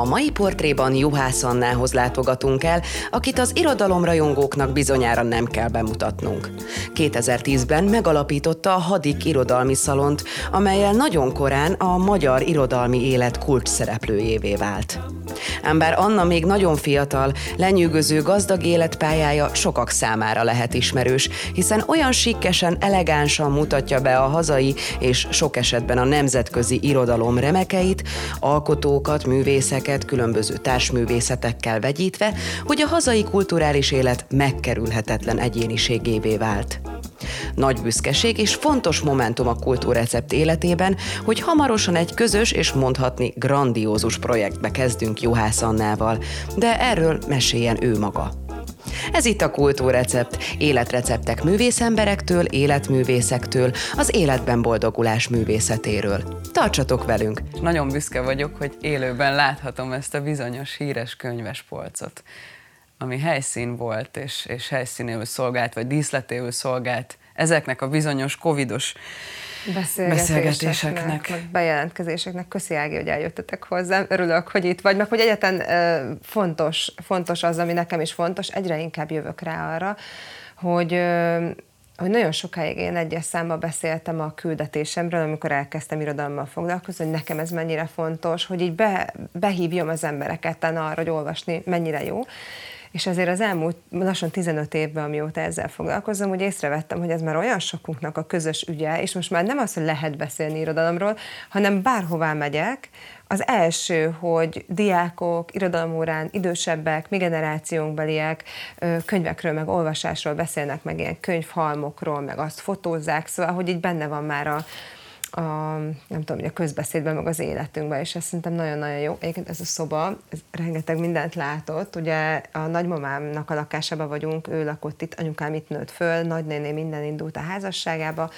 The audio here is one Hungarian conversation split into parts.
A mai portréban Juhász Annához látogatunk el, akit az irodalomrajongóknak bizonyára nem kell bemutatnunk. 2010-ben megalapította a Hadik Irodalmi Szalont, amelyel nagyon korán a magyar irodalmi élet kulcs szereplőjévé vált. Ám bár Anna még nagyon fiatal, lenyűgöző gazdag életpályája sokak számára lehet ismerős, hiszen olyan sikkesen, elegánsan mutatja be a hazai és sok esetben a nemzetközi irodalom remekeit, alkotókat, művészeket, különböző társművészetekkel vegyítve, hogy a hazai kulturális élet megkerülhetetlen egyéniségévé vált. Nagy büszkeség és fontos momentum a kultúrrecept életében, hogy hamarosan egy közös és mondhatni grandiózus projektbe kezdünk Juhász Annával, de erről meséljen ő maga. Ez itt a Kultúrrecept, életreceptek művészemberektől, életművészektől, az életben boldogulás művészetéről. Tartsatok velünk! Nagyon büszke vagyok, hogy élőben láthatom ezt a bizonyos híres könyvespolcot, ami helyszín volt, és, és helyszínéül szolgált, vagy díszletéül szolgált ezeknek a bizonyos covidos beszélgetéseknek, beszélgetéseknek. Meg bejelentkezéseknek. Köszi Ági, hogy eljöttetek hozzám. Örülök, hogy itt vagy, meg hogy egyetlen fontos, fontos az, ami nekem is fontos, egyre inkább jövök rá arra, hogy hogy nagyon sokáig én egyes számba beszéltem a küldetésemről, amikor elkezdtem irodalommal foglalkozni, hogy nekem ez mennyire fontos, hogy így be, behívjam az embereket arra, hogy olvasni mennyire jó. És azért az elmúlt lassan 15 évben, amióta ezzel foglalkozom, hogy észrevettem, hogy ez már olyan sokunknak a közös ügye, és most már nem az, hogy lehet beszélni irodalomról, hanem bárhová megyek, az első, hogy diákok, irodalomórán idősebbek, mi generációnkbeliek könyvekről, meg olvasásról beszélnek, meg ilyen könyvhalmokról, meg azt fotózzák, szóval, hogy így benne van már a, a, nem tudom, a közbeszédben, meg az életünkben, és ez szerintem nagyon-nagyon jó. Egyébként ez a szoba, ez rengeteg mindent látott. Ugye a nagymamámnak a lakásában vagyunk, ő lakott itt, anyukám itt nőtt föl, nagynéné minden indult a házasságába,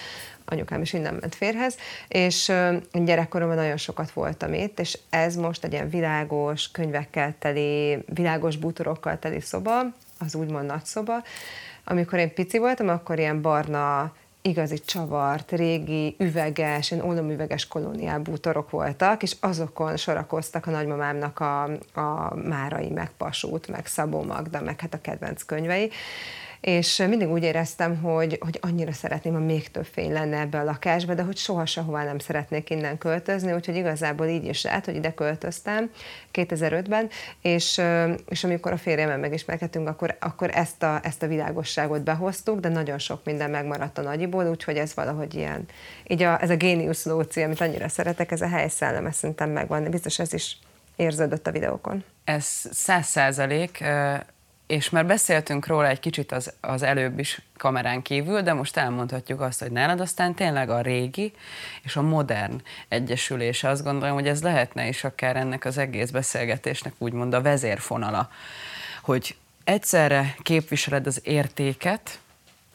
anyukám is innen ment férhez, és gyerekkoromban nagyon sokat voltam itt, és ez most egy ilyen világos, könyvekkel teli, világos bútorokkal teli szoba, az úgymond nagy szoba. Amikor én pici voltam, akkor ilyen barna igazi csavart, régi, üveges, ilyen ólomüveges kolóniál bútorok voltak, és azokon sorakoztak a nagymamámnak a, a Márai, meg Pasút, meg Szabó Magda, meg hát a kedvenc könyvei és mindig úgy éreztem, hogy, hogy annyira szeretném, ha még több fény lenne ebbe a lakásba, de hogy soha sehová nem szeretnék innen költözni, úgyhogy igazából így is lehet, hogy ide költöztem 2005-ben, és, és amikor a férjemmel megismerkedtünk, akkor, akkor ezt, a, ezt a világosságot behoztuk, de nagyon sok minden megmaradt a nagyiból, úgyhogy ez valahogy ilyen, így a, ez a géniusz lóci, amit annyira szeretek, ez a helyszellem, ez szerintem megvan, biztos ez is érződött a videókon. Ez száz százalék, és már beszéltünk róla egy kicsit az, az előbb is kamerán kívül, de most elmondhatjuk azt, hogy nálad aztán tényleg a régi és a modern egyesülése. Azt gondolom, hogy ez lehetne is akár ennek az egész beszélgetésnek úgymond a vezérfonala, hogy egyszerre képviseled az értéket,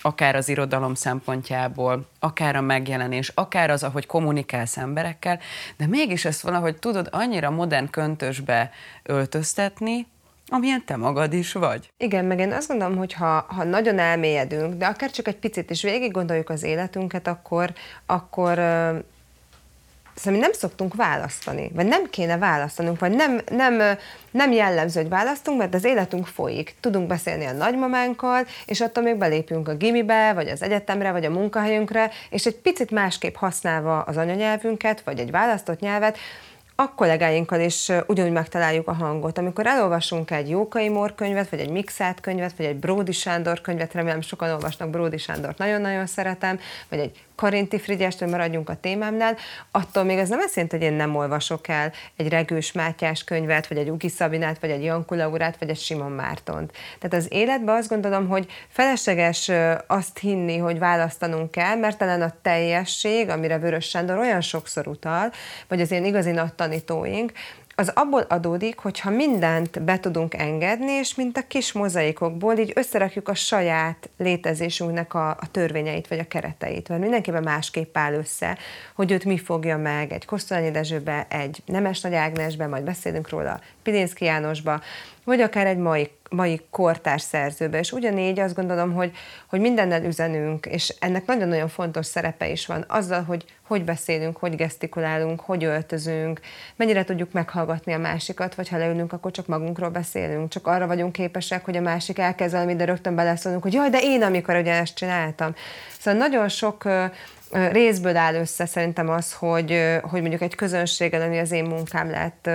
akár az irodalom szempontjából, akár a megjelenés, akár az, ahogy kommunikálsz emberekkel, de mégis ezt valahogy tudod annyira modern köntösbe öltöztetni, amilyen te magad is vagy. Igen, meg én azt gondolom, hogy ha, ha nagyon elmélyedünk, de akár csak egy picit is végig gondoljuk az életünket, akkor, akkor uh, Szóval nem szoktunk választani, vagy nem kéne választanunk, vagy nem, nem, nem jellemző, hogy választunk, mert az életünk folyik. Tudunk beszélni a nagymamánkkal, és attól még belépünk a gimibe, vagy az egyetemre, vagy a munkahelyünkre, és egy picit másképp használva az anyanyelvünket, vagy egy választott nyelvet, a kollégáinkkal is ugyanúgy megtaláljuk a hangot. Amikor elolvasunk egy Jókai Mór könyvet, vagy egy Mixát könyvet, vagy egy Bródi Sándor könyvet, remélem sokan olvasnak Bródi Sándort, nagyon-nagyon szeretem, vagy egy Karinti Frigyestől maradjunk a témámnál, attól még ez nem azt jelenti, hogy én nem olvasok el egy Regős Mátyás könyvet, vagy egy Ugi Szabinát, vagy egy Janku Laurát, vagy egy Simon Mártont. Tehát az életben azt gondolom, hogy felesleges azt hinni, hogy választanunk kell, mert talán a teljesség, amire Vörös Sándor olyan sokszor utal, vagy az ilyen igazi nagy tanítóink, az abból adódik, hogyha mindent be tudunk engedni, és mint a kis mozaikokból így összerakjuk a saját létezésünknek a, a törvényeit, vagy a kereteit, mert mindenképpen másképp áll össze, hogy őt mi fogja meg egy Kosztolányi Dezsőbe, egy Nemes Nagy Ágnesbe, majd beszélünk róla Pilinszki Jánosba, vagy akár egy mai mai kortárs szerzőbe. És ugyanígy azt gondolom, hogy, hogy mindennel üzenünk, és ennek nagyon-nagyon fontos szerepe is van, azzal, hogy hogy beszélünk, hogy gesztikulálunk, hogy öltözünk, mennyire tudjuk meghallgatni a másikat, vagy ha leülünk, akkor csak magunkról beszélünk, csak arra vagyunk képesek, hogy a másik elkezd valami, de rögtön beleszólunk, hogy jaj, de én amikor ugye ezt csináltam. Szóval nagyon sok részből áll össze szerintem az, hogy, hogy mondjuk egy közönséggel, ami az én munkám lett,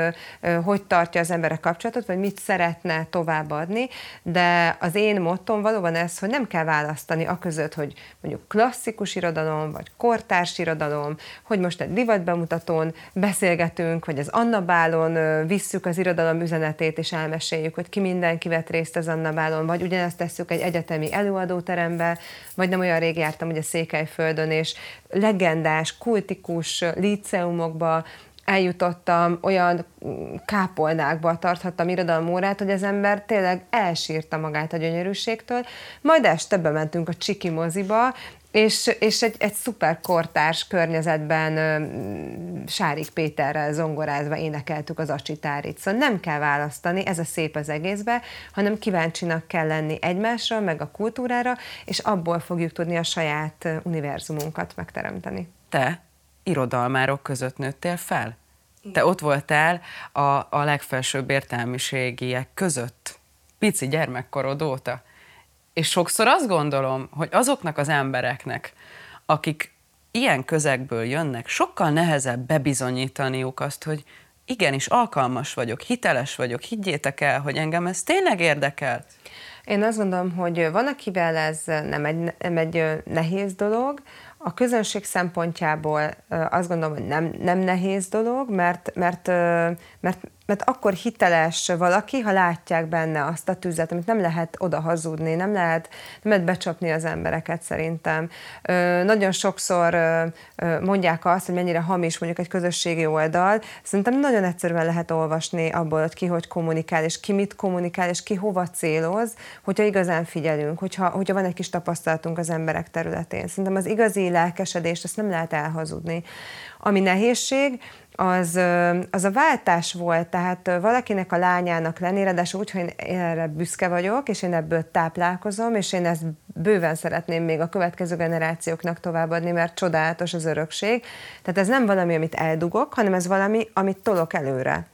hogy tartja az emberek kapcsolatot, vagy mit szeretne továbbadni, de az én mottom valóban ez, hogy nem kell választani a között, hogy mondjuk klasszikus irodalom, vagy kortárs irodalom, hogy most egy divatbemutatón beszélgetünk, vagy az Anna Bálon visszük az irodalom üzenetét, és elmeséljük, hogy ki mindenki vett részt az Anna Bálon, vagy ugyanezt tesszük egy egyetemi előadóterembe, vagy nem olyan rég jártam ugye Székelyföldön, és legendás, kultikus liceumokba eljutottam, olyan kápolnákba tarthattam irodalmórát, hogy az ember tényleg elsírta magát a gyönyörűségtől. Majd este bementünk a Csiki moziba, és, és egy, egy szuper kortárs környezetben Sárik Péterrel zongorázva énekeltük az acsitárit. Szóval nem kell választani, ez a szép az egészbe, hanem kíváncsinak kell lenni egymásra, meg a kultúrára, és abból fogjuk tudni a saját univerzumunkat megteremteni. Te irodalmárok között nőttél fel? Te ott voltál a, a legfelsőbb értelmiségiek között, pici gyermekkorod óta. És sokszor azt gondolom, hogy azoknak az embereknek, akik ilyen közegből jönnek, sokkal nehezebb bebizonyítaniuk azt, hogy igenis alkalmas vagyok, hiteles vagyok, higgyétek el, hogy engem ez tényleg érdekel. Én azt gondolom, hogy van, akivel ez nem egy, nem egy nehéz dolog, a közönség szempontjából azt gondolom, hogy nem, nem nehéz dolog, mert, mert, mert, mert akkor hiteles valaki, ha látják benne azt a tüzet, amit nem lehet oda hazudni, nem lehet, nem lehet becsapni az embereket szerintem. Ö, nagyon sokszor ö, mondják azt, hogy mennyire hamis mondjuk egy közösségi oldal. Szerintem nagyon egyszerűen lehet olvasni abból, hogy ki hogy kommunikál, és ki mit kommunikál, és ki hova céloz, hogyha igazán figyelünk, hogyha, hogyha van egy kis tapasztalatunk az emberek területén. Szerintem az igazi lelkesedést ezt nem lehet elhazudni. Ami nehézség, az, az a váltás volt, tehát valakinek a lányának lenni, ráadásul úgy, hogy én erre büszke vagyok, és én ebből táplálkozom, és én ezt bőven szeretném még a következő generációknak továbbadni, mert csodálatos az örökség. Tehát ez nem valami, amit eldugok, hanem ez valami, amit tolok előre.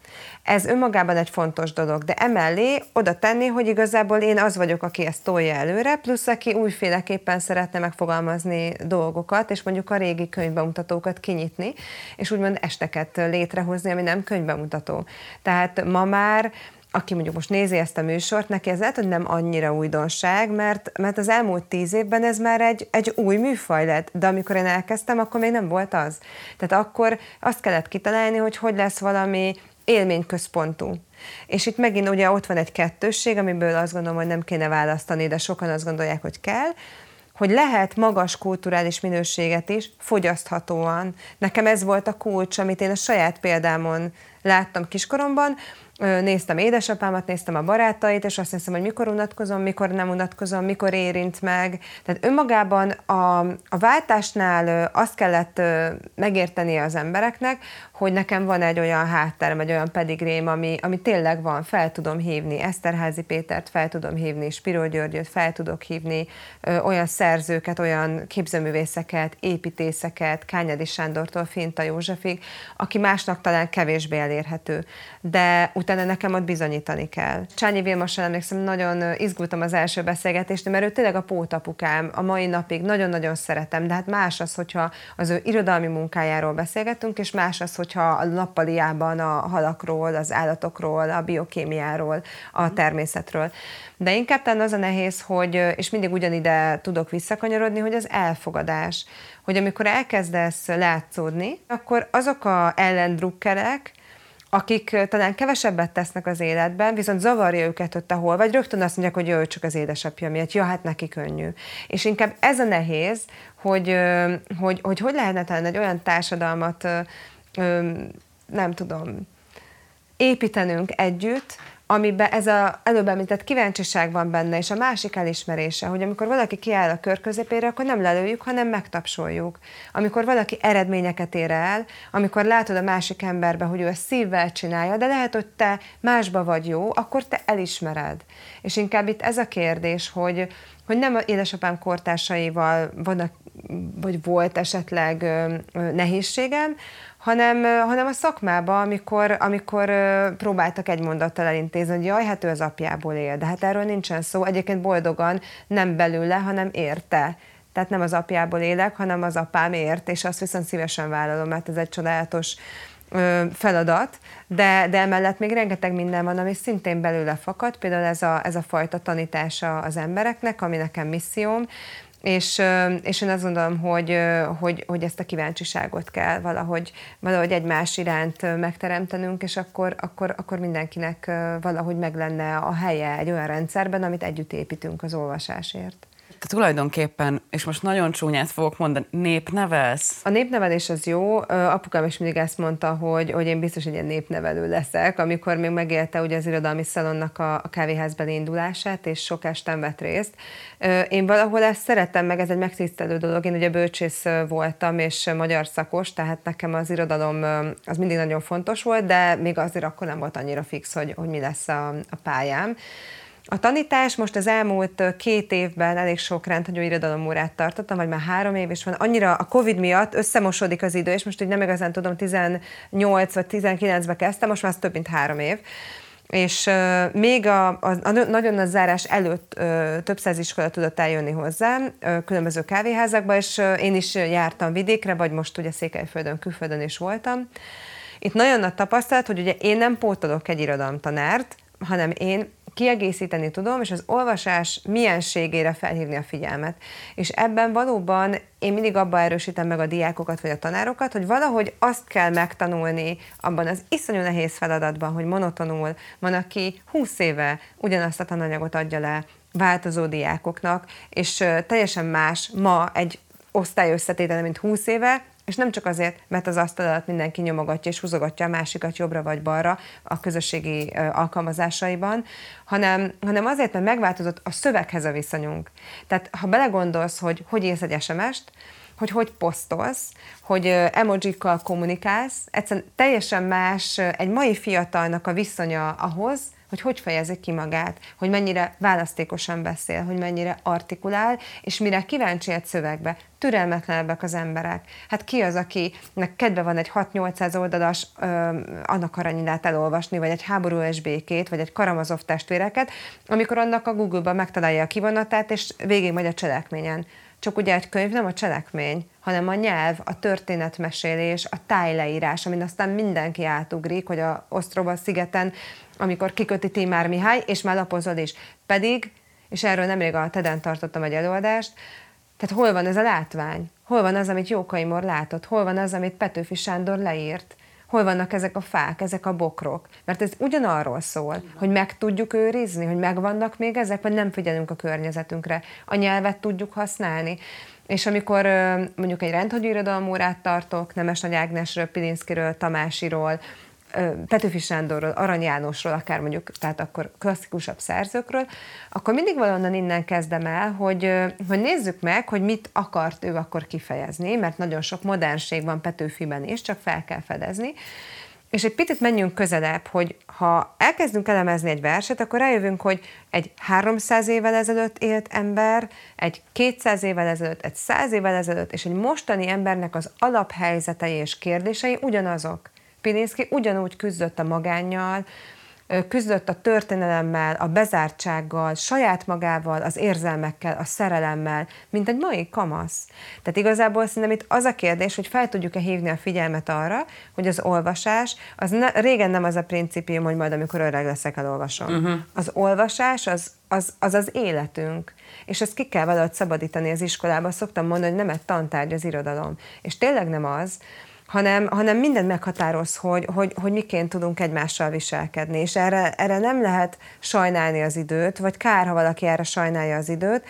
Ez önmagában egy fontos dolog, de emellé oda tenni, hogy igazából én az vagyok, aki ezt tolja előre, plusz aki újféleképpen szeretne megfogalmazni dolgokat, és mondjuk a régi könyvbemutatókat kinyitni, és úgymond esteket létrehozni, ami nem könyvbemutató. Tehát ma már aki mondjuk most nézi ezt a műsort, neki ez lehet, hogy nem annyira újdonság, mert, mert az elmúlt tíz évben ez már egy, egy új műfaj lett, de amikor én elkezdtem, akkor még nem volt az. Tehát akkor azt kellett kitalálni, hogy hogy lesz valami élményközpontú. És itt megint ugye ott van egy kettősség, amiből azt gondolom, hogy nem kéne választani, de sokan azt gondolják, hogy kell, hogy lehet magas kulturális minőséget is fogyaszthatóan. Nekem ez volt a kulcs, amit én a saját példámon láttam kiskoromban, néztem édesapámat, néztem a barátait, és azt hiszem, hogy mikor unatkozom, mikor nem unatkozom, mikor érint meg. Tehát önmagában a, a váltásnál azt kellett megérteni az embereknek, hogy nekem van egy olyan hátterem, egy olyan pedigrém, ami, ami tényleg van, fel tudom hívni Eszterházi Pétert, fel tudom hívni Spiro Györgyöt, fel tudok hívni ö, olyan szerzőket, olyan képzőművészeket, építészeket, Kányadi Sándortól Finta Józsefig, aki másnak talán kevésbé elérhető. De utána nekem ott bizonyítani kell. Csányi Vilmosan emlékszem, nagyon izgultam az első beszélgetést, mert ő tényleg a pótapukám, a mai napig nagyon-nagyon szeretem, de hát más az, hogyha az ő irodalmi munkájáról beszélgetünk, és más az, hogyha a nappaliában a halakról, az állatokról, a biokémiáról, a természetről. De inkább talán az a nehéz, hogy, és mindig ugyanide tudok visszakanyarodni, hogy az elfogadás. Hogy amikor elkezdesz látszódni, akkor azok a ellendrukkerek, akik talán kevesebbet tesznek az életben, viszont zavarja őket ott, ahol vagy, rögtön azt mondják, hogy ő csak az édesapja miatt, ja, hát neki könnyű. És inkább ez a nehéz, hogy hogy, hogy, hogy lehetne talán egy olyan társadalmat, nem tudom, építenünk együtt, amiben ez a előbb említett kíváncsiság van benne, és a másik elismerése, hogy amikor valaki kiáll a kör közepére, akkor nem lelőjük, hanem megtapsoljuk. Amikor valaki eredményeket ér el, amikor látod a másik emberbe, hogy ő a szívvel csinálja, de lehet, hogy te másba vagy jó, akkor te elismered. És inkább itt ez a kérdés, hogy, hogy nem édesapám kortársaival vannak, vagy volt esetleg nehézségem, hanem, hanem a szakmába, amikor, amikor próbáltak egy mondattal elintézni, hogy jaj, hát ő az apjából él, de hát erről nincsen szó. Egyébként boldogan nem belőle, hanem érte. Tehát nem az apjából élek, hanem az apám ért, és azt viszont szívesen vállalom, mert ez egy csodálatos feladat, de, de emellett még rengeteg minden van, ami szintén belőle fakad, például ez a, ez a fajta tanítása az embereknek, ami nekem misszióm, és, és én azt gondolom, hogy, hogy, hogy ezt a kíváncsiságot kell valahogy, valahogy egymás iránt megteremtenünk, és akkor, akkor, akkor mindenkinek valahogy meg lenne a helye egy olyan rendszerben, amit együtt építünk az olvasásért tulajdonképpen, és most nagyon csúnyát fogok mondani, népnevelsz? A népnevelés az jó. Apukám is mindig ezt mondta, hogy, hogy én biztos, hogy ilyen népnevelő leszek, amikor még megélte ugye az irodalmi szalonnak a, a kávéházbeli indulását, és sok esten vett részt. Én valahol ezt szeretem, meg ez egy megtisztelő dolog. Én ugye bölcsész voltam, és magyar szakos, tehát nekem az irodalom az mindig nagyon fontos volt, de még azért akkor nem volt annyira fix, hogy, hogy mi lesz a, a pályám. A tanítás most az elmúlt két évben elég sok rendhagyó irodalomórát tartottam, vagy már három év is van. Annyira a Covid miatt összemosodik az idő, és most úgy nem igazán tudom, 18 vagy 19-ben kezdtem, most már az több mint három év. És uh, még a, a, a nagyon nagy zárás előtt uh, több száz iskola tudott eljönni hozzám, uh, különböző kávéházakba, és én is jártam vidékre, vagy most ugye Székelyföldön, külföldön is voltam. Itt nagyon nagy tapasztalat, hogy ugye én nem pótolok egy irodalomtanárt, hanem én kiegészíteni tudom, és az olvasás mienségére felhívni a figyelmet. És ebben valóban én mindig abba erősítem meg a diákokat vagy a tanárokat, hogy valahogy azt kell megtanulni abban az iszonyú nehéz feladatban, hogy monotonul van, aki 20 éve ugyanazt a tananyagot adja le változó diákoknak, és teljesen más ma egy osztály összetétele, mint 20 éve, és nem csak azért, mert az asztal alatt mindenki nyomogatja és húzogatja a másikat jobbra vagy balra a közösségi alkalmazásaiban, hanem, hanem azért, mert megváltozott a szöveghez a viszonyunk. Tehát ha belegondolsz, hogy hogy írsz egy SMS-t, hogy hogy posztolsz, hogy emojikkal kommunikálsz, egyszerűen teljesen más egy mai fiatalnak a viszonya ahhoz, hogy hogy fejezi ki magát, hogy mennyire választékosan beszél, hogy mennyire artikulál, és mire kíváncsi egy szövegbe. Türelmetlenebbek az emberek. Hát ki az, akinek kedve van egy 6-800 oldalas ö, annak aranyinát elolvasni, vagy egy háború és békét, vagy egy Karamazov testvéreket, amikor annak a Google-ban megtalálja a kivonatát, és végig megy a cselekményen. Csak ugye egy könyv nem a cselekmény, hanem a nyelv, a történetmesélés, a tájleírás, amin aztán mindenki átugrik, hogy a Osztrova szigeten, amikor kiköti Timár Mihály, és már lapozod is. Pedig, és erről nemrég a TED-en tartottam egy előadást, tehát hol van ez a látvány? Hol van az, amit Jókai Mor látott? Hol van az, amit Petőfi Sándor leírt? hol vannak ezek a fák, ezek a bokrok. Mert ez ugyanarról szól, hogy meg tudjuk őrizni, hogy megvannak még ezek, vagy nem figyelünk a környezetünkre. A nyelvet tudjuk használni. És amikor mondjuk egy rendhagyó irodalmórát tartok, Nemes Nagy Ágnesről, Pilinszkiről, Tamásiról, Petőfi Sándorról, Arany Jánosról, akár mondjuk, tehát akkor klasszikusabb szerzőkről, akkor mindig valonnan innen kezdem el, hogy, hogy nézzük meg, hogy mit akart ő akkor kifejezni, mert nagyon sok modernség van Petőfiben is, csak fel kell fedezni. És egy picit menjünk közelebb, hogy ha elkezdünk elemezni egy verset, akkor rájövünk, hogy egy 300 évvel ezelőtt élt ember, egy 200 évvel ezelőtt, egy 100 évvel ezelőtt, és egy mostani embernek az alaphelyzetei és kérdései ugyanazok. Pilinszki ugyanúgy küzdött a magánnyal, küzdött a történelemmel, a bezártsággal, saját magával, az érzelmekkel, a szerelemmel, mint egy mai kamasz. Tehát igazából szerintem itt az a kérdés, hogy fel tudjuk-e hívni a figyelmet arra, hogy az olvasás, az ne, régen nem az a principium, hogy majd amikor öreg leszek, elolvasom. Uh-huh. Az olvasás az, az, az az életünk. És ezt ki kell valahogy szabadítani az iskolában. Szoktam mondani, hogy nem egy tantárgy az irodalom. És tényleg nem az, hanem, hanem mindent meghatároz, hogy, hogy, hogy miként tudunk egymással viselkedni, és erre, erre nem lehet sajnálni az időt, vagy kár, ha valaki erre sajnálja az időt,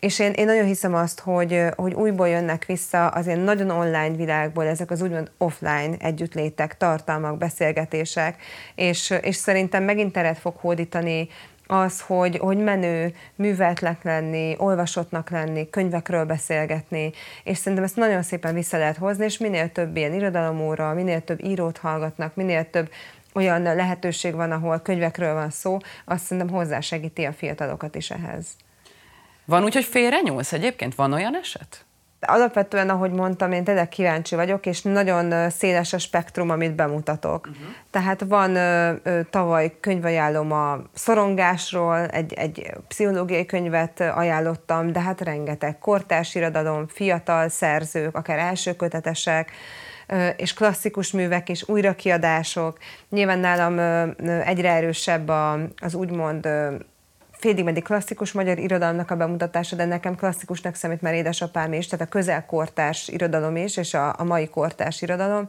És én, én nagyon hiszem azt, hogy, hogy újból jönnek vissza az ilyen nagyon online világból ezek az úgymond offline együttlétek, tartalmak, beszélgetések, és, és szerintem megint teret fog hódítani az, hogy, hogy menő, műveltnek lenni, olvasottnak lenni, könyvekről beszélgetni, és szerintem ezt nagyon szépen vissza lehet hozni, és minél több ilyen irodalomóra, minél több írót hallgatnak, minél több olyan lehetőség van, ahol könyvekről van szó, azt szerintem hozzásegíti a fiatalokat is ehhez. Van úgy, hogy félrenyúlsz egyébként? Van olyan eset? Alapvetően, ahogy mondtam, én tényleg kíváncsi vagyok, és nagyon széles a spektrum, amit bemutatok. Uh-huh. Tehát van tavaly könyvajánlom a szorongásról, egy, egy pszichológiai könyvet ajánlottam, de hát rengeteg kortárs irodalom, fiatal szerzők, akár elsőkötetesek, és klasszikus művek és újrakiadások. Nyilván nálam egyre erősebb az úgymond félig meddig klasszikus magyar irodalomnak a bemutatása, de nekem klasszikusnak számít már édesapám is, tehát a közelkortárs irodalom is, és a, a mai kortárs irodalom.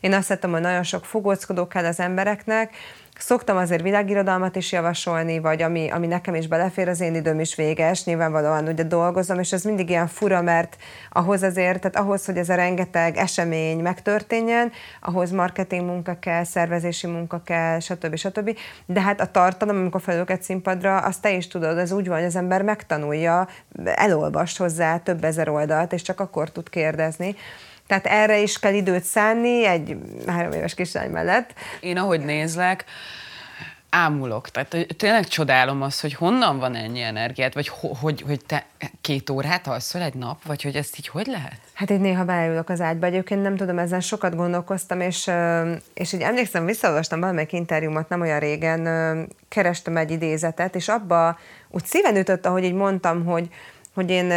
Én azt hittem, hogy nagyon sok fogóckodó kell az embereknek, Szoktam azért világirodalmat is javasolni, vagy ami, ami nekem is belefér, az én időm is véges, nyilvánvalóan ugye dolgozom, és ez mindig ilyen fura, mert ahhoz azért, tehát ahhoz, hogy ez a rengeteg esemény megtörténjen, ahhoz marketing munka kell, szervezési munka kell, stb. stb. De hát a tartalom, amikor egy színpadra, azt te is tudod, ez úgy van, hogy az ember megtanulja, elolvast hozzá több ezer oldalt, és csak akkor tud kérdezni. Tehát erre is kell időt szánni egy három éves kislány mellett. Én ahogy nézlek, ámulok. Tehát tényleg csodálom azt, hogy honnan van ennyi energiát, vagy ho, hogy, hogy te két órát alszol egy nap, vagy hogy ezt így hogy lehet? Hát én néha beülök az ágyba, egyébként nem tudom, ezen sokat gondolkoztam, és, és így emlékszem, visszaolvastam valamelyik interjúmat nem olyan régen, kerestem egy idézetet, és abba úgy szíven ütött, ahogy így mondtam, hogy, hogy én,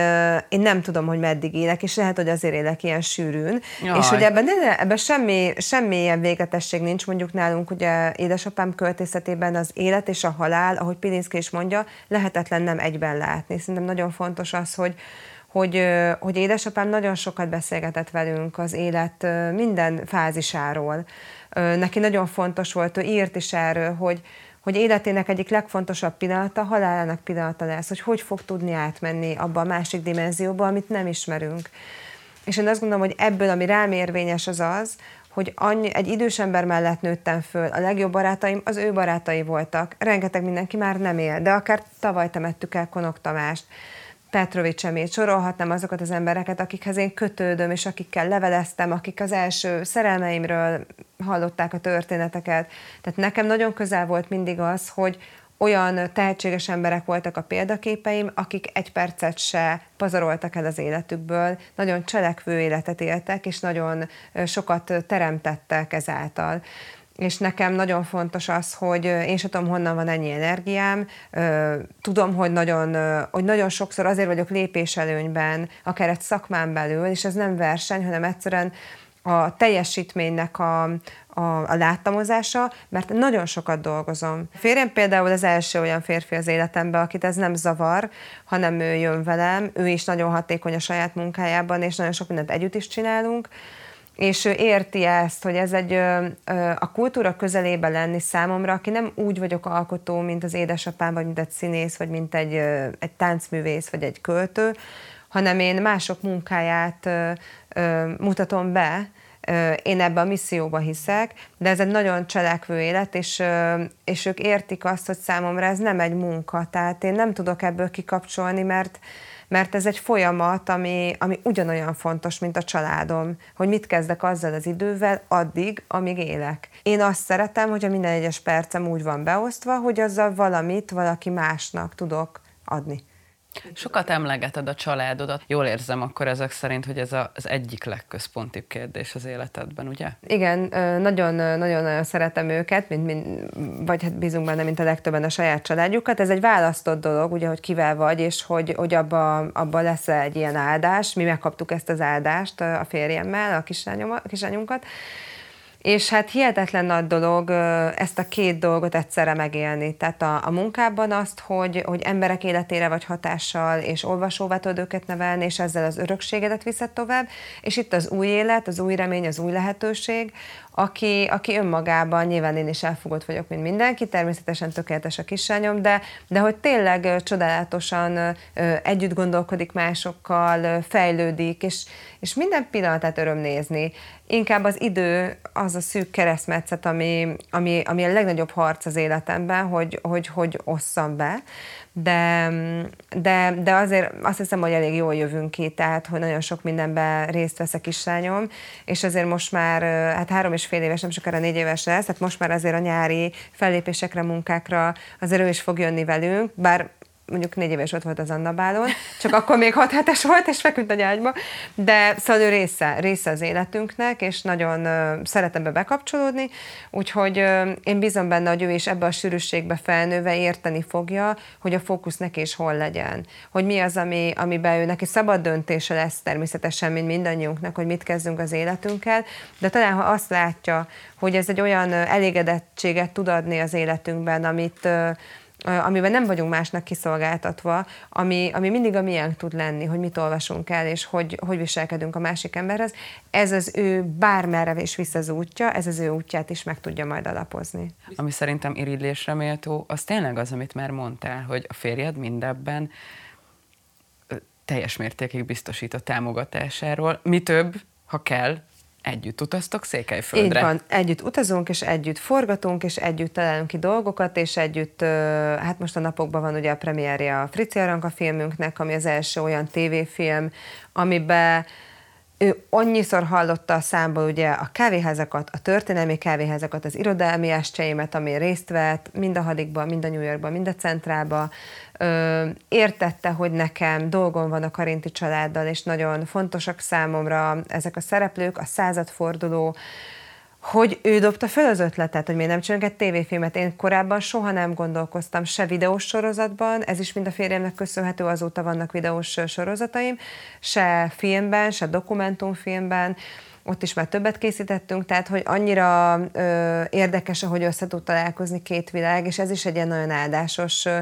én nem tudom, hogy meddig élek, és lehet, hogy azért élek ilyen sűrűn, Jaj. és hogy ebben, ebben semmi, semmi ilyen végetesség nincs, mondjuk nálunk ugye édesapám költészetében az élet és a halál, ahogy Pilinszki is mondja, lehetetlen nem egyben látni. Szerintem nagyon fontos az, hogy, hogy, hogy édesapám nagyon sokat beszélgetett velünk az élet minden fázisáról. Neki nagyon fontos volt, ő írt is erről, hogy, hogy életének egyik legfontosabb pillanata halálának pillanata lesz, hogy hogy fog tudni átmenni abba a másik dimenzióba, amit nem ismerünk. És én azt gondolom, hogy ebből, ami rám érvényes, az az, hogy annyi, egy idős ember mellett nőttem föl, a legjobb barátaim az ő barátai voltak, rengeteg mindenki már nem él, de akár tavaly temettük el Konok Tamást, Petrovics sorolhatnám azokat az embereket, akikhez én kötődöm, és akikkel leveleztem, akik az első szerelmeimről hallották a történeteket. Tehát nekem nagyon közel volt mindig az, hogy olyan tehetséges emberek voltak a példaképeim, akik egy percet se pazaroltak el az életükből, nagyon cselekvő életet éltek, és nagyon sokat teremtettek ezáltal és nekem nagyon fontos az, hogy én sem tudom, honnan van ennyi energiám, tudom, hogy nagyon, hogy nagyon sokszor azért vagyok lépéselőnyben, akár egy szakmán belül, és ez nem verseny, hanem egyszerűen a teljesítménynek a, a, a láttamozása, mert nagyon sokat dolgozom. Férjem például az első olyan férfi az életemben, akit ez nem zavar, hanem ő jön velem, ő is nagyon hatékony a saját munkájában, és nagyon sok mindent együtt is csinálunk, és ő érti ezt, hogy ez egy a kultúra közelébe lenni számomra, aki nem úgy vagyok alkotó, mint az édesapám, vagy mint egy színész, vagy mint egy, egy táncművész, vagy egy költő, hanem én mások munkáját mutatom be, én ebbe a misszióba hiszek, de ez egy nagyon cselekvő élet, és, és ők értik azt, hogy számomra ez nem egy munka, tehát én nem tudok ebből kikapcsolni, mert, mert ez egy folyamat, ami, ami ugyanolyan fontos, mint a családom, hogy mit kezdek azzal az idővel addig, amíg élek. Én azt szeretem, hogy a minden egyes percem úgy van beosztva, hogy azzal valamit valaki másnak tudok adni. Sokat emlegeted a családodat. Jól érzem akkor ezek szerint, hogy ez az egyik legközpontibb kérdés az életedben, ugye? Igen, nagyon-nagyon szeretem őket, mint, mint, vagy hát bízunk benne, mint a legtöbben a saját családjukat. Ez egy választott dolog, ugye, hogy kivel vagy, és hogy, hogy abba, abba lesz egy ilyen áldás. Mi megkaptuk ezt az áldást a férjemmel, a kislányunkat És hát hihetetlen nagy dolog ezt a két dolgot egyszerre megélni. Tehát a, a munkában azt, hogy, hogy emberek életére vagy hatással, és olvasóvá tudod őket nevelni, és ezzel az örökségedet viszed tovább, és itt az új élet, az új remény, az új lehetőség, aki, aki önmagában, nyilván én is elfogott vagyok, mint mindenki, természetesen tökéletes a kislányom, de, de hogy tényleg csodálatosan együtt gondolkodik másokkal, fejlődik, és, és minden pillanatát öröm nézni. Inkább az idő az a szűk keresztmetszet, ami, ami, ami a legnagyobb harc az életemben, hogy, hogy, hogy osszam be de, de, de azért azt hiszem, hogy elég jól jövünk ki, tehát hogy nagyon sok mindenben részt vesz a és azért most már, hát három és fél éves, nem sokára négy éves lesz, tehát most már azért a nyári fellépésekre, munkákra azért ő is fog jönni velünk, bár mondjuk négy éves ott volt az Anna Bálon, csak akkor még hat hetes volt, és feküdt a nyágyba, de szóval ő része, része az életünknek, és nagyon szeretem be bekapcsolódni, úgyhogy én bízom benne, hogy ő is ebbe a sűrűségbe felnőve érteni fogja, hogy a fókusz neki is hol legyen, hogy mi az, ami, amiben ő neki szabad döntése lesz természetesen, mint mindannyiunknak, hogy mit kezdünk az életünkkel, de talán ha azt látja, hogy ez egy olyan elégedettséget tud adni az életünkben, amit amiben nem vagyunk másnak kiszolgáltatva, ami, ami mindig a miénk tud lenni, hogy mit olvasunk el, és hogy, hogy viselkedünk a másik emberhez. Ez az ő bármerre is visz az útja, ez az ő útját is meg tudja majd alapozni. Ami szerintem irigylésre méltó, az tényleg az, amit már mondtál, hogy a férjed mindebben teljes mértékig biztosít a támogatásáról. Mi több, ha kell, együtt utaztok Székelyföldre. Így van, együtt utazunk, és együtt forgatunk, és együtt találunk ki dolgokat, és együtt, hát most a napokban van ugye a premierje a Frici Aranka filmünknek, ami az első olyan tévéfilm, amiben ő annyiszor hallotta a számból ugye a kávéházakat, a történelmi kávéházakat, az irodalmi estjeimet, ami részt vett, mind a hadikban, mind a New Yorkban, mind a centrálba. Ö, értette, hogy nekem dolgom van a Karinti családdal, és nagyon fontosak számomra ezek a szereplők, a századforduló, hogy ő dobta fel az ötletet, hogy miért nem csinálunk egy tévéfilmet. Én korábban soha nem gondolkoztam se videós sorozatban, ez is mind a férjemnek köszönhető, azóta vannak videós sorozataim, se filmben, se dokumentumfilmben, ott is már többet készítettünk, tehát hogy annyira ö, érdekes, ahogy össze tud találkozni két világ, és ez is egy ilyen nagyon áldásos ö,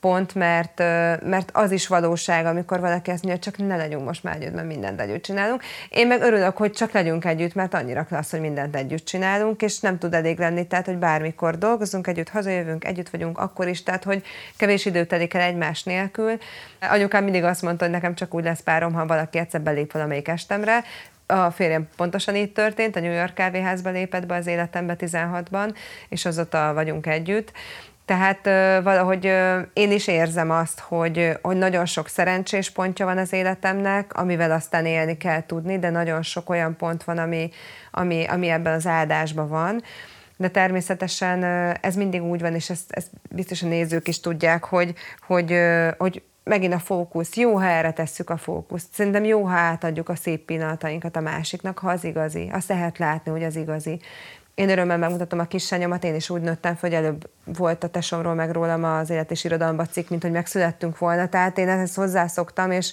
pont, mert, ö, mert az is valóság, amikor valaki azt mondja, csak ne legyünk most már együtt, mert mindent együtt csinálunk. Én meg örülök, hogy csak legyünk együtt, mert annyira klassz, hogy mindent együtt csinálunk, és nem tud elég lenni, tehát hogy bármikor dolgozunk együtt, hazajövünk, együtt vagyunk, akkor is, tehát hogy kevés idő telik el egymás nélkül. Anyukám mindig azt mondta, hogy nekem csak úgy lesz párom, ha valaki egyszer belép valamelyik estemre, a férjem pontosan így történt, a New York kávéházba lépett be az életembe 16-ban, és azóta vagyunk együtt. Tehát valahogy én is érzem azt, hogy, hogy nagyon sok szerencsés pontja van az életemnek, amivel aztán élni kell tudni, de nagyon sok olyan pont van, ami, ami, ami ebben az áldásban van. De természetesen ez mindig úgy van, és ezt, ezt biztos a nézők is tudják, hogy, hogy, hogy megint a fókusz. Jó, ha erre tesszük a fókuszt. Szerintem jó, ha átadjuk a szép pillanatainkat a másiknak, ha az igazi. Azt lehet látni, hogy az igazi. Én örömmel megmutatom a kislányomat, én is úgy nőttem, hogy előbb volt a tesomról meg rólam az élet és irodalomba cikk, mint hogy megszülettünk volna. Tehát én ezt hozzászoktam, és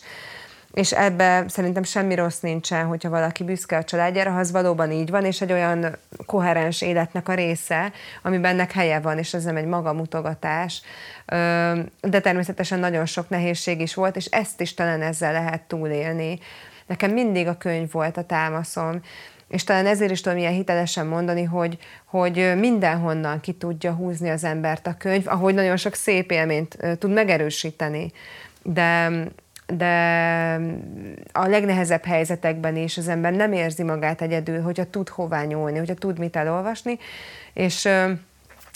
és ebbe szerintem semmi rossz nincsen, hogyha valaki büszke a családjára, ha az valóban így van, és egy olyan koherens életnek a része, amiben ennek helye van, és ez nem egy magamutogatás. De természetesen nagyon sok nehézség is volt, és ezt is talán ezzel lehet túlélni. Nekem mindig a könyv volt a támaszom, és talán ezért is tudom ilyen hitelesen mondani, hogy, hogy mindenhonnan ki tudja húzni az embert a könyv, ahogy nagyon sok szép élményt tud megerősíteni. De de a legnehezebb helyzetekben is az ember nem érzi magát egyedül, hogyha tud hová nyúlni, hogyha tud mit elolvasni, és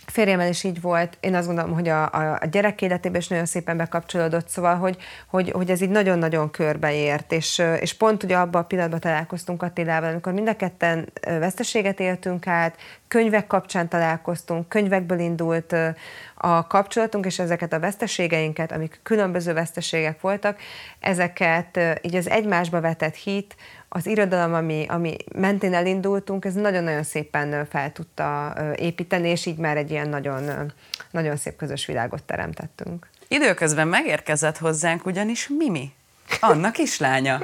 férjemmel is így volt, én azt gondolom, hogy a, a, a gyerek életében is nagyon szépen bekapcsolódott, szóval, hogy, hogy, hogy ez így nagyon-nagyon körbeért, és, és pont ugye abban a pillanatban találkoztunk Attilával, amikor mind a ketten veszteséget éltünk át, könyvek kapcsán találkoztunk, könyvekből indult a kapcsolatunk, és ezeket a veszteségeinket, amik különböző veszteségek voltak, ezeket így az egymásba vetett hit, az irodalom, ami, ami mentén elindultunk, ez nagyon-nagyon szépen fel tudta építeni, és így már egy ilyen nagyon, nagyon szép közös világot teremtettünk. Időközben megérkezett hozzánk ugyanis Mimi, Anna kislánya.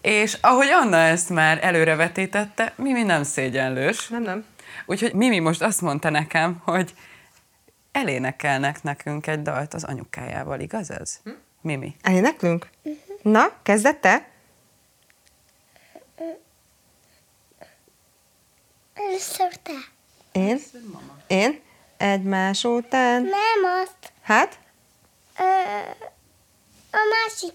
És ahogy Anna ezt már előrevetítette, Mimi nem szégyenlős. Nem, nem. Úgyhogy Mimi most azt mondta nekem, hogy elénekelnek nekünk egy dalt az anyukájával, igaz ez? Hm? Mimi. Eléneklünk? Uh-huh. Na, kezdett te? Először te. Én? Én? Egymás után? Nem azt. Hát? Ö, a másik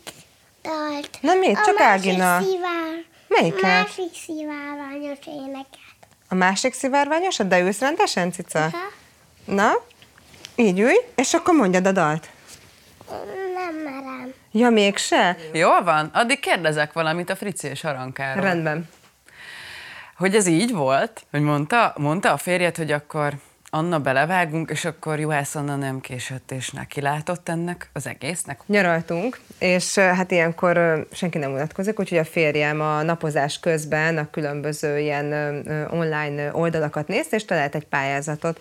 dalt. Nem mit? A Csak másik Ágina. Szivár, Melyiket? A másik szivárványos éneket. A másik szivárványos? De ülsz rendesen, cica? Ha? Na, így ülj, és akkor mondjad a dalt. Nem merem. Ja, mégse? Jól van? Addig kérdezek valamit a Frici és Arankáról. Rendben. Hogy ez így volt? Hogy mondta, mondta a férjed, hogy akkor Anna belevágunk, és akkor Juhász Anna nem késett, és neki látott ennek az egésznek? Nyaraltunk, és hát ilyenkor senki nem unatkozik, úgyhogy a férjem a napozás közben a különböző ilyen online oldalakat nézte, és talált egy pályázatot,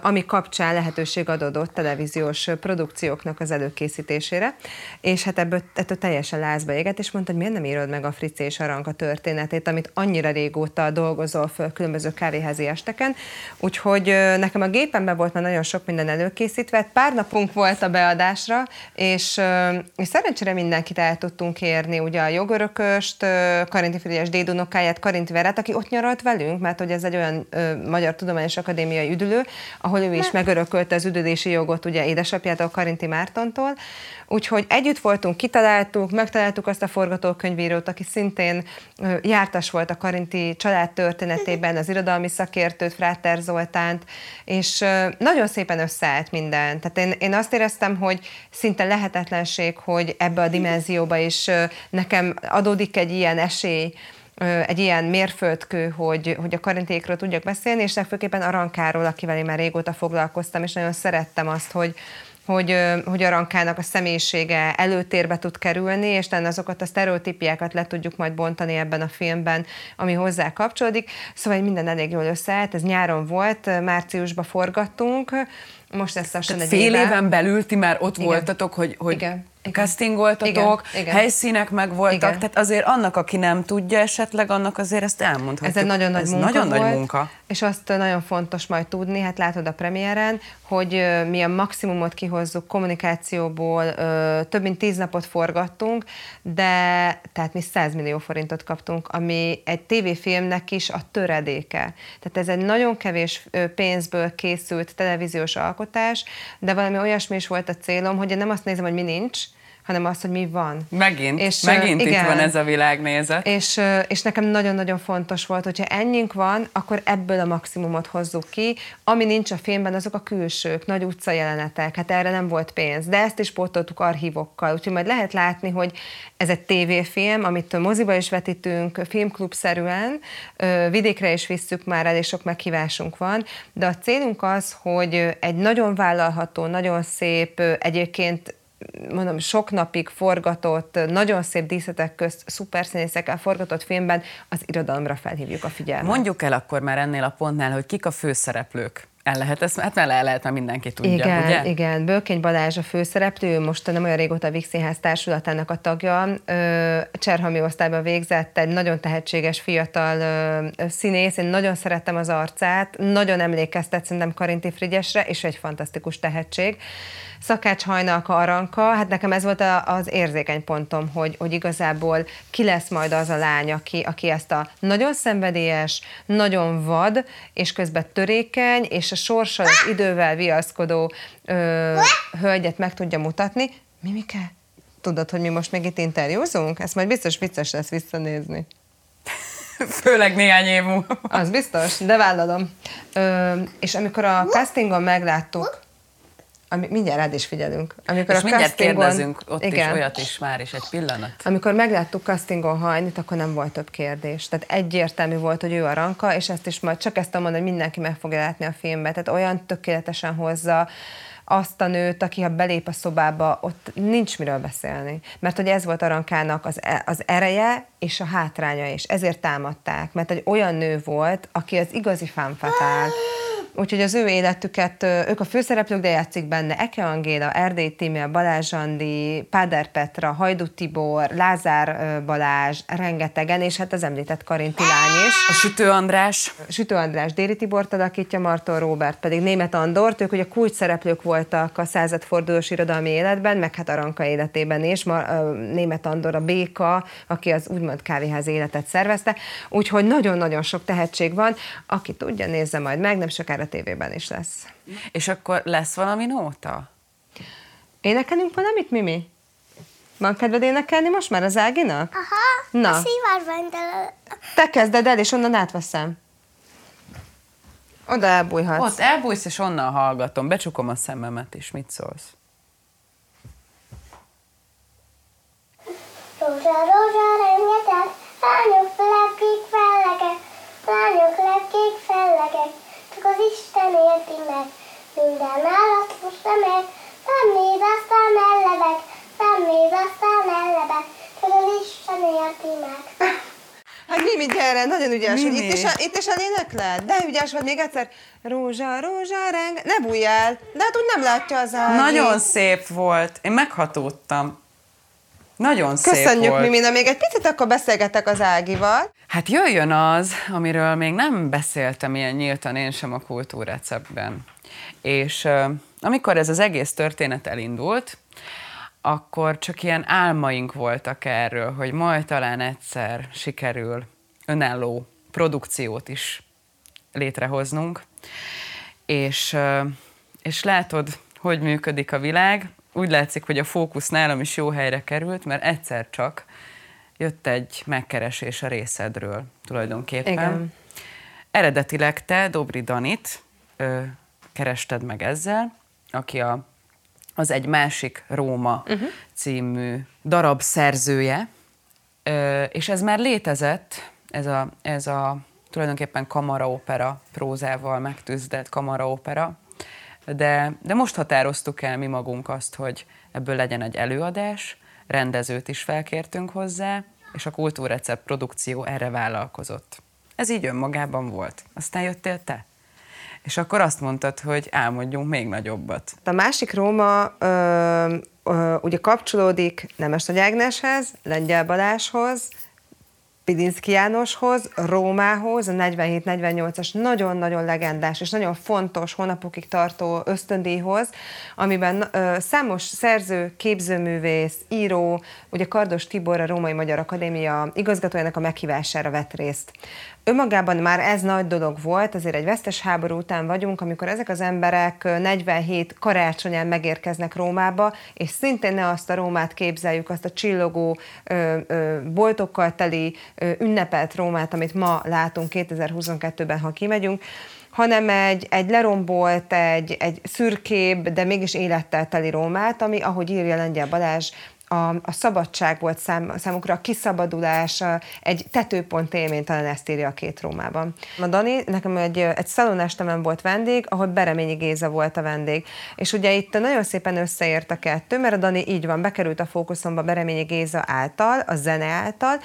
ami kapcsán lehetőség adódott televíziós produkcióknak az előkészítésére, és hát ebből, ettől teljesen lázba égett, és mondta, hogy miért nem írod meg a Frici és Aranka történetét, amit annyira régóta dolgozol föl különböző kávéházi esteken, úgyhogy nekem a gépemben volt már nagyon sok minden előkészítve, pár napunk volt a beadásra, és, és szerencsére mindenkit el tudtunk érni, ugye a jogörököst, Karinti Frigyes dédunokáját, Karinti Verát, aki ott nyaralt velünk, mert hogy ez egy olyan ö, Magyar Tudományos Akadémiai üdülő, ahol ő is megörökölte az üdülési jogot ugye édesapjától, Karinti Mártontól, Úgyhogy együtt voltunk, kitaláltuk, megtaláltuk azt a forgatókönyvírót, aki szintén jártas volt a Karinti család történetében, az irodalmi szakértőt, Fráter Zoltánt, és nagyon szépen összeállt minden. Tehát én, én azt éreztem, hogy szinte lehetetlenség, hogy ebbe a dimenzióba is nekem adódik egy ilyen esély, egy ilyen mérföldkő, hogy, hogy a karintékről tudjak beszélni, és legfőképpen Arankáról, akivel én már régóta foglalkoztam, és nagyon szerettem azt, hogy, hogy, hogy Arankának a személyisége előtérbe tud kerülni, és talán azokat a sztereotípiákat le tudjuk majd bontani ebben a filmben, ami hozzá kapcsolódik. Szóval minden elég jól összeállt, ez nyáron volt, márciusban forgattunk, most lesz lassan egy Fél éve. éven belül ti már ott Igen. voltatok, hogy, hogy Igen. Igen. castingoltatok, Igen. Igen. helyszínek megvoltak, Igen. tehát azért annak, aki nem tudja esetleg, annak azért ezt elmondhatjuk. Ez egy nagyon nagy Ez munka nagyon volt, nagy munka. És azt nagyon fontos majd tudni, hát látod a premiéren, hogy mi a maximumot kihozzuk kommunikációból, több mint tíz napot forgattunk, de tehát mi 100 millió forintot kaptunk, ami egy tévéfilmnek is a töredéke. Tehát ez egy nagyon kevés pénzből készült televíziós alkotás, de valami olyasmi is volt a célom, hogy én nem azt nézem, hogy mi nincs, hanem azt, hogy mi van. Megint, És, megint itt igen. van ez a világnézet. És, ö, és nekem nagyon-nagyon fontos volt, hogyha ennyink van, akkor ebből a maximumot hozzuk ki. Ami nincs a filmben, azok a külsők, nagy utcajelenetek, hát erre nem volt pénz. De ezt is pótoltuk archívokkal, úgyhogy majd lehet látni, hogy ez egy tévéfilm, amit moziba is vetítünk, filmklubszerűen, vidékre is visszük már el, és sok meghívásunk van, de a célunk az, hogy egy nagyon vállalható, nagyon szép, egyébként mondom, sok napig forgatott, nagyon szép díszletek közt, szuperszínészekkel forgatott filmben az irodalomra felhívjuk a figyelmet. Mondjuk el akkor már ennél a pontnál, hogy kik a főszereplők. El lehet ezt, hát már el lehet, mert mindenki tudja, igen, ugye? igen. Bölkény Balázs a főszereplő, most nem olyan régóta a Víg Színház társulatának a tagja. Cserhami osztályban végzett, egy nagyon tehetséges fiatal színész, én nagyon szerettem az arcát, nagyon emlékeztet szerintem Karinti Frigyesre, és egy fantasztikus tehetség. Szakács Hajnalka Aranka, hát nekem ez volt a, az érzékeny pontom, hogy, hogy igazából ki lesz majd az a lány, aki, aki ezt a nagyon szenvedélyes, nagyon vad, és közben törékeny, és a sorssal, az idővel viaszkodó ö, hölgyet meg tudja mutatni. Mimike? Tudod, hogy mi most még itt interjúzunk? Ezt majd biztos vicces lesz visszanézni. Főleg néhány év múlva. Az biztos, de vállalom. Ö, és amikor a castingon megláttuk, ami, mindjárt rád is figyelünk. Amikor És a mindjárt castingon- kérdezünk ott igen. is olyat is már is, egy pillanat. Amikor megláttuk castingon hajnit, akkor nem volt több kérdés. Tehát egyértelmű volt, hogy ő a ranka, és ezt is majd csak ezt mondani, hogy mindenki meg fogja látni a filmbe. Tehát olyan tökéletesen hozza azt a nőt, aki ha belép a szobába, ott nincs miről beszélni. Mert hogy ez volt Arankának az, e- az ereje és a hátránya is. Ezért támadták. Mert egy olyan nő volt, aki az igazi fanfatál. úgyhogy az ő életüket, ők a főszereplők, de játszik benne Eke Angéla, Erdély Tímea, Balázs Andi, Páder Petra, Hajdu Tibor, Lázár Balázs, rengetegen, és hát az említett Karinti lány is. A Sütő András. Sütő András Déri Tibort alakítja, Marton Róbert pedig Német Andort, ők ugye kulcs szereplők voltak a századfordulós irodalmi életben, meg hát Aranka életében is, Ma, Német Andor a béka, aki az úgymond kávéház életet szervezte, úgyhogy nagyon-nagyon sok tehetség van, aki tudja, nézze majd meg, nem sokára tévében is lesz. És akkor lesz valami nóta? Énekelünk valamit, Mimi? Van kedved énekelni most már az Áginak? Aha, Na. a szivárvány, de Te kezded el, és onnan átveszem. Oda elbújhatsz. Ott elbújsz, és onnan hallgatom. Becsukom a szememet is. Mit szólsz? Rózsa, rózsa, lányok lepkék fellegek, lányok lepkék fellegek, csak az Isten érti meg. Minden állat most meg, nem néz, aztán ellebek, nem néz, aztán ellebek, csak az Isten érti meg. Hát Mimi, gyere, nagyon ügyes vagy. Mimi. Itt is, itt is elénekled? De ügyes vagy még egyszer. Rózsa, rózsa, reng... Ne bújj el. De hát úgy nem látja az Ági. Nagyon szép volt. Én meghatódtam. Nagyon szép Köszönjük, volt. Mimi. Na még egy picit akkor beszélgetek az Ágival. Hát jöjjön az, amiről még nem beszéltem ilyen nyíltan én sem a kultúrreceptben. És amikor ez az egész történet elindult, akkor csak ilyen álmaink voltak erről, hogy majd talán egyszer sikerül önálló produkciót is létrehoznunk. És, és látod, hogy működik a világ. Úgy látszik, hogy a fókusz nálam is jó helyre került, mert egyszer csak jött egy megkeresés a részedről tulajdonképpen. Igen. Eredetileg te Dobri Danit ö, kerested meg ezzel, aki a, az egy másik Róma uh-huh. című darab szerzője, ö, és ez már létezett, ez a, ez a tulajdonképpen kamaraopera prózával megtűzdelt kamaraopera, de, de most határoztuk el mi magunk azt, hogy ebből legyen egy előadás, rendezőt is felkértünk hozzá, és a Kultúrrecept produkció erre vállalkozott. Ez így önmagában volt. Aztán jöttél te. És akkor azt mondtad, hogy álmodjunk még nagyobbat. A másik Róma ö, ö, ugye kapcsolódik Nemes Nagy Ágneshez, Lengyel Balázshoz, Pidinszki Jánoshoz, Rómához, a 47-48-as nagyon-nagyon legendás és nagyon fontos hónapokig tartó ösztöndíjhoz, amiben ö, számos szerző, képzőművész, író, ugye Kardos Tibor, a Római Magyar Akadémia igazgatójának a meghívására vett részt. Önmagában már ez nagy dolog volt, azért egy vesztes háború után vagyunk, amikor ezek az emberek ö, 47 karácsonyán megérkeznek Rómába, és szintén ne azt a Rómát képzeljük, azt a csillogó, ö, ö, boltokkal teli, ö, ünnepelt Rómát, amit ma látunk 2022-ben, ha kimegyünk, hanem egy, egy lerombolt, egy, egy szürkébb, de mégis élettel teli Rómát, ami, ahogy írja Lengyel Balázs, a, a szabadság volt szám, számukra, a kiszabadulás, a, egy tetőpont élmény, talán ezt írja a két Rómában. A Dani nekem egy, egy szalonestemen volt vendég, ahol Bereményi Géza volt a vendég. És ugye itt nagyon szépen összeért a kettő, mert a Dani így van, bekerült a fókuszomba Bereményi Géza által, a zene által,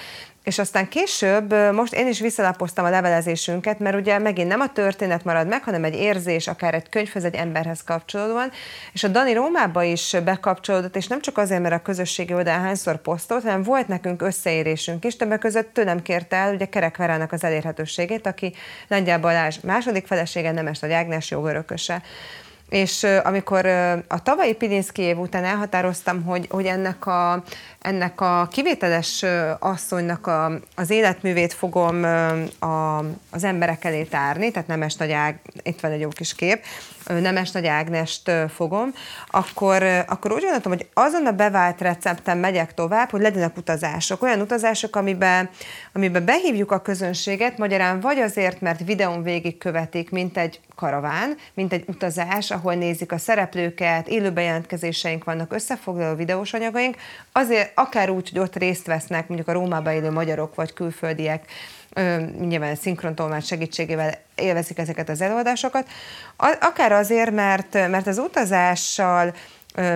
és aztán később, most én is visszalapoztam a levelezésünket, mert ugye megint nem a történet marad meg, hanem egy érzés, akár egy könyvhöz, egy emberhez kapcsolódóan, és a Dani Rómába is bekapcsolódott, és nem csak azért, mert a közösségi oldalán hányszor posztolt, hanem volt nekünk összeérésünk is, többek között tőlem kérte el ugye Kerekverának az elérhetőségét, aki Lengyel Balázs második felesége, Nemes Nagy Ágnes jogörököse. És amikor a tavalyi Pilinszki év után elhatároztam, hogy, hogy ennek, a, ennek a kivételes asszonynak a, az életművét fogom a, az emberek elé tárni, tehát Nemes Nagy Ág, itt van egy jó kis kép, Nemes Nagy Ágnest fogom, akkor, akkor úgy gondoltam, hogy azon a bevált recepten megyek tovább, hogy legyenek utazások, olyan utazások, amiben, amiben behívjuk a közönséget, magyarán vagy azért, mert videón végig követik, mint egy karaván, mint egy utazás, ahol nézik a szereplőket, élő bejelentkezéseink vannak, összefoglaló videós anyagaink, azért akár úgy, hogy ott részt vesznek mondjuk a Rómában élő magyarok vagy külföldiek, nyilván szinkrontolmács segítségével élvezik ezeket az előadásokat, akár azért, mert, mert az utazással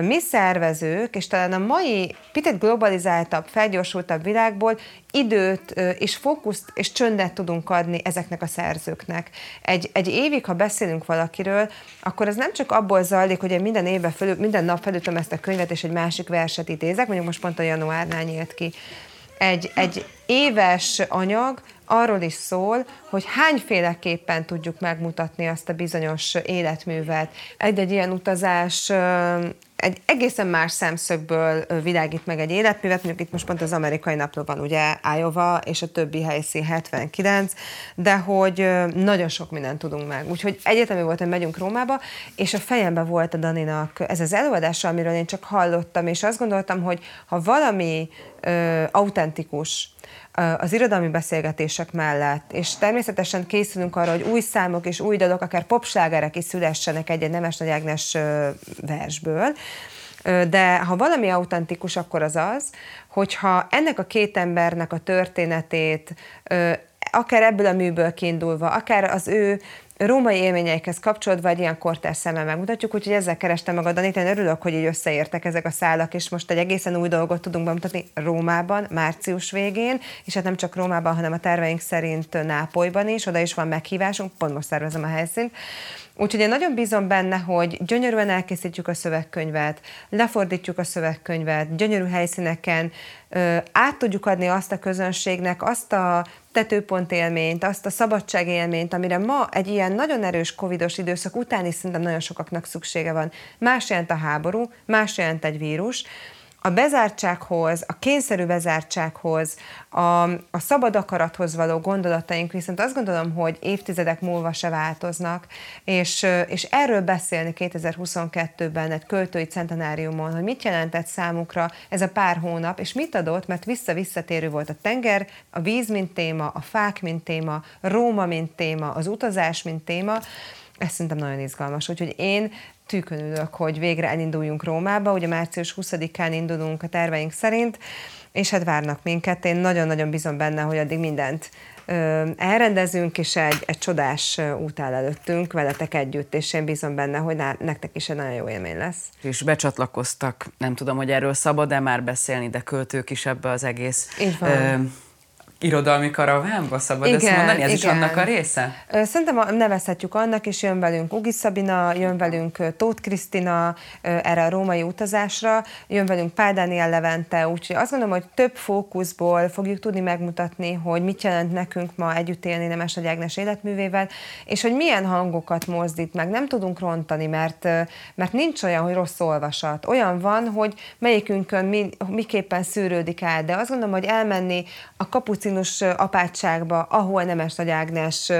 mi szervezők, és talán a mai picit globalizáltabb, felgyorsultabb világból időt és fókuszt és csöndet tudunk adni ezeknek a szerzőknek. Egy, egy évig, ha beszélünk valakiről, akkor ez nem csak abból zajlik, hogy én minden évben felül, minden nap felütöm ezt a könyvet, és egy másik verset idézek, mondjuk most pont a januárnál nyílt ki. Egy, egy éves anyag arról is szól, hogy hányféleképpen tudjuk megmutatni azt a bizonyos életművet. Egy-egy ilyen utazás egy egészen más szemszögből világít meg egy életművet, mondjuk itt most pont az amerikai napló van, ugye Iowa, és a többi helyszín 79, de hogy nagyon sok mindent tudunk meg. Úgyhogy egyetemi volt, hogy megyünk Rómába, és a fejembe volt a Daninak ez az előadása, amiről én csak hallottam, és azt gondoltam, hogy ha valami ö, autentikus, az irodalmi beszélgetések mellett, és természetesen készülünk arra, hogy új számok és új dalok, akár popslágerek is szülessenek egy-egy Nemes Nagy Ágnes versből, de ha valami autentikus, akkor az az, hogyha ennek a két embernek a történetét, akár ebből a műből kiindulva, akár az ő római élményeikhez kapcsolódva egy ilyen kortás szemmel megmutatjuk, úgyhogy ezzel kerestem meg a Danit, én örülök, hogy így összeértek ezek a szálak, és most egy egészen új dolgot tudunk bemutatni Rómában, március végén, és hát nem csak Rómában, hanem a terveink szerint Nápolyban is, oda is van meghívásunk, pont most szervezem a helyszínt, Úgyhogy én nagyon bízom benne, hogy gyönyörűen elkészítjük a szövegkönyvet, lefordítjuk a szövegkönyvet, gyönyörű helyszíneken, át tudjuk adni azt a közönségnek, azt a tetőpont élményt, azt a szabadság élményt, amire ma egy ilyen nagyon erős covidos időszak után is szerintem nagyon sokaknak szüksége van. Más jelent a háború, más jelent egy vírus, a bezártsághoz, a kényszerű bezártsághoz, a, a szabad akarathoz való gondolataink viszont azt gondolom, hogy évtizedek múlva se változnak, és, és erről beszélni 2022-ben egy költői centenáriumon, hogy mit jelentett számukra ez a pár hónap, és mit adott, mert vissza-visszatérő volt a tenger, a víz, mint téma, a fák, mint téma, Róma, mint téma, az utazás, mint téma, ez szerintem nagyon izgalmas. Úgyhogy én tűkön ülök, hogy végre elinduljunk Rómába, ugye március 20-án indulunk a terveink szerint, és hát várnak minket. Én nagyon-nagyon bízom benne, hogy addig mindent elrendezünk, és egy, egy csodás út áll előttünk veletek együtt, és én bízom benne, hogy nektek is egy nagyon jó élmény lesz. És becsatlakoztak, nem tudom, hogy erről szabad-e már beszélni, de költők is ebbe az egész Így van. Ö, irodalmi karavánba, szabad igen, ezt mondani? Ez igen. is annak a része? Szerintem nevezhetjük annak, és jön velünk Ugi Szabina, jön velünk Tóth Krisztina erre a római utazásra, jön velünk Pál Dániel Levente, úgyhogy azt gondolom, hogy több fókuszból fogjuk tudni megmutatni, hogy mit jelent nekünk ma együtt élni Nemes Nagy Ágnes életművével, és hogy milyen hangokat mozdít meg. Nem tudunk rontani, mert, mert nincs olyan, hogy rossz olvasat. Olyan van, hogy melyikünkön mi, miképpen szűrődik át, de azt gondolom, hogy elmenni a kapucin Augustinus apátságba, ahol Nemes Nagy Ágnes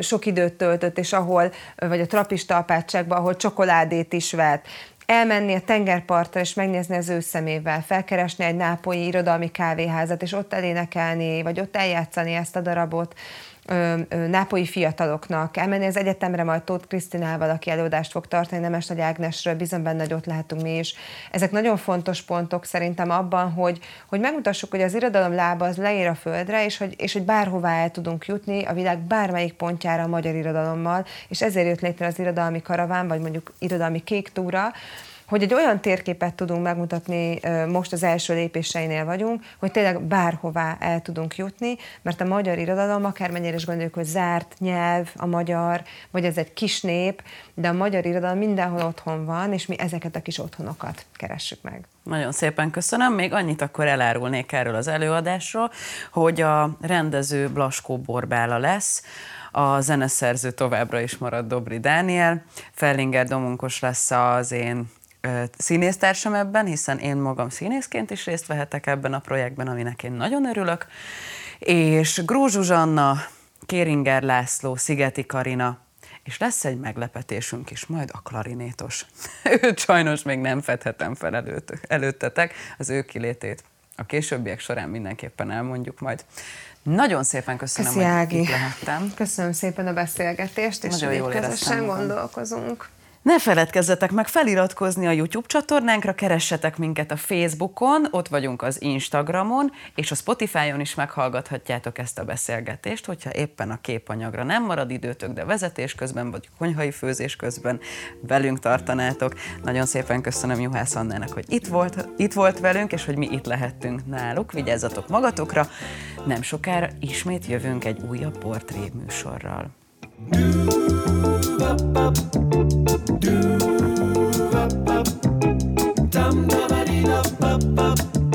sok időt töltött, és ahol, vagy a trapista apátságba, ahol csokoládét is vett, elmenni a tengerpartra és megnézni az ő szemével, felkeresni egy nápolyi irodalmi kávéházat, és ott elénekelni, vagy ott eljátszani ezt a darabot, nápolyi fiataloknak, elmenni az egyetemre majd Tóth Krisztinával, aki előadást fog tartani Nemes Nagy Ágnesről, bizony benne, hogy ott lehetünk mi is. Ezek nagyon fontos pontok szerintem abban, hogy, hogy megmutassuk, hogy az irodalom lába az leér a földre, és hogy, és hogy bárhová el tudunk jutni a világ bármelyik pontjára a magyar irodalommal, és ezért jött létre az irodalmi karaván, vagy mondjuk irodalmi kék túra, hogy egy olyan térképet tudunk megmutatni, most az első lépéseinél vagyunk, hogy tényleg bárhová el tudunk jutni, mert a magyar irodalom, akármennyire is gondoljuk, hogy zárt nyelv a magyar, vagy ez egy kis nép, de a magyar irodalom mindenhol otthon van, és mi ezeket a kis otthonokat keressük meg. Nagyon szépen köszönöm. Még annyit akkor elárulnék erről az előadásról, hogy a rendező Blaskó Borbála lesz, a zeneszerző továbbra is marad Dobri Dániel, Fellinger Domunkos lesz az én színésztársam ebben, hiszen én magam színészként is részt vehetek ebben a projektben, aminek én nagyon örülök, és Gró Zsuzsanna, Kéringer László, Szigeti Karina, és lesz egy meglepetésünk is, majd a klarinétos. Őt sajnos még nem fedhetem fel előtt, előttetek, az ő kilétét. A későbbiek során mindenképpen elmondjuk majd. Nagyon szépen köszönöm, Köszi, hogy itt lehettem. Köszönöm szépen a beszélgetést, és Nagyon jól közösen gondolkozunk. Ne feledkezzetek meg feliratkozni a YouTube csatornánkra, keressetek minket a Facebookon, ott vagyunk az Instagramon, és a Spotify-on is meghallgathatjátok ezt a beszélgetést, hogyha éppen a képanyagra nem marad időtök, de vezetés közben vagy konyhai főzés közben velünk tartanátok. Nagyon szépen köszönöm Juhász Annának, hogy itt volt, itt volt velünk, és hogy mi itt lehettünk náluk. Vigyázzatok magatokra, nem sokára ismét jövünk egy újabb portré műsorral. Do up up, dum da ba dee up up up.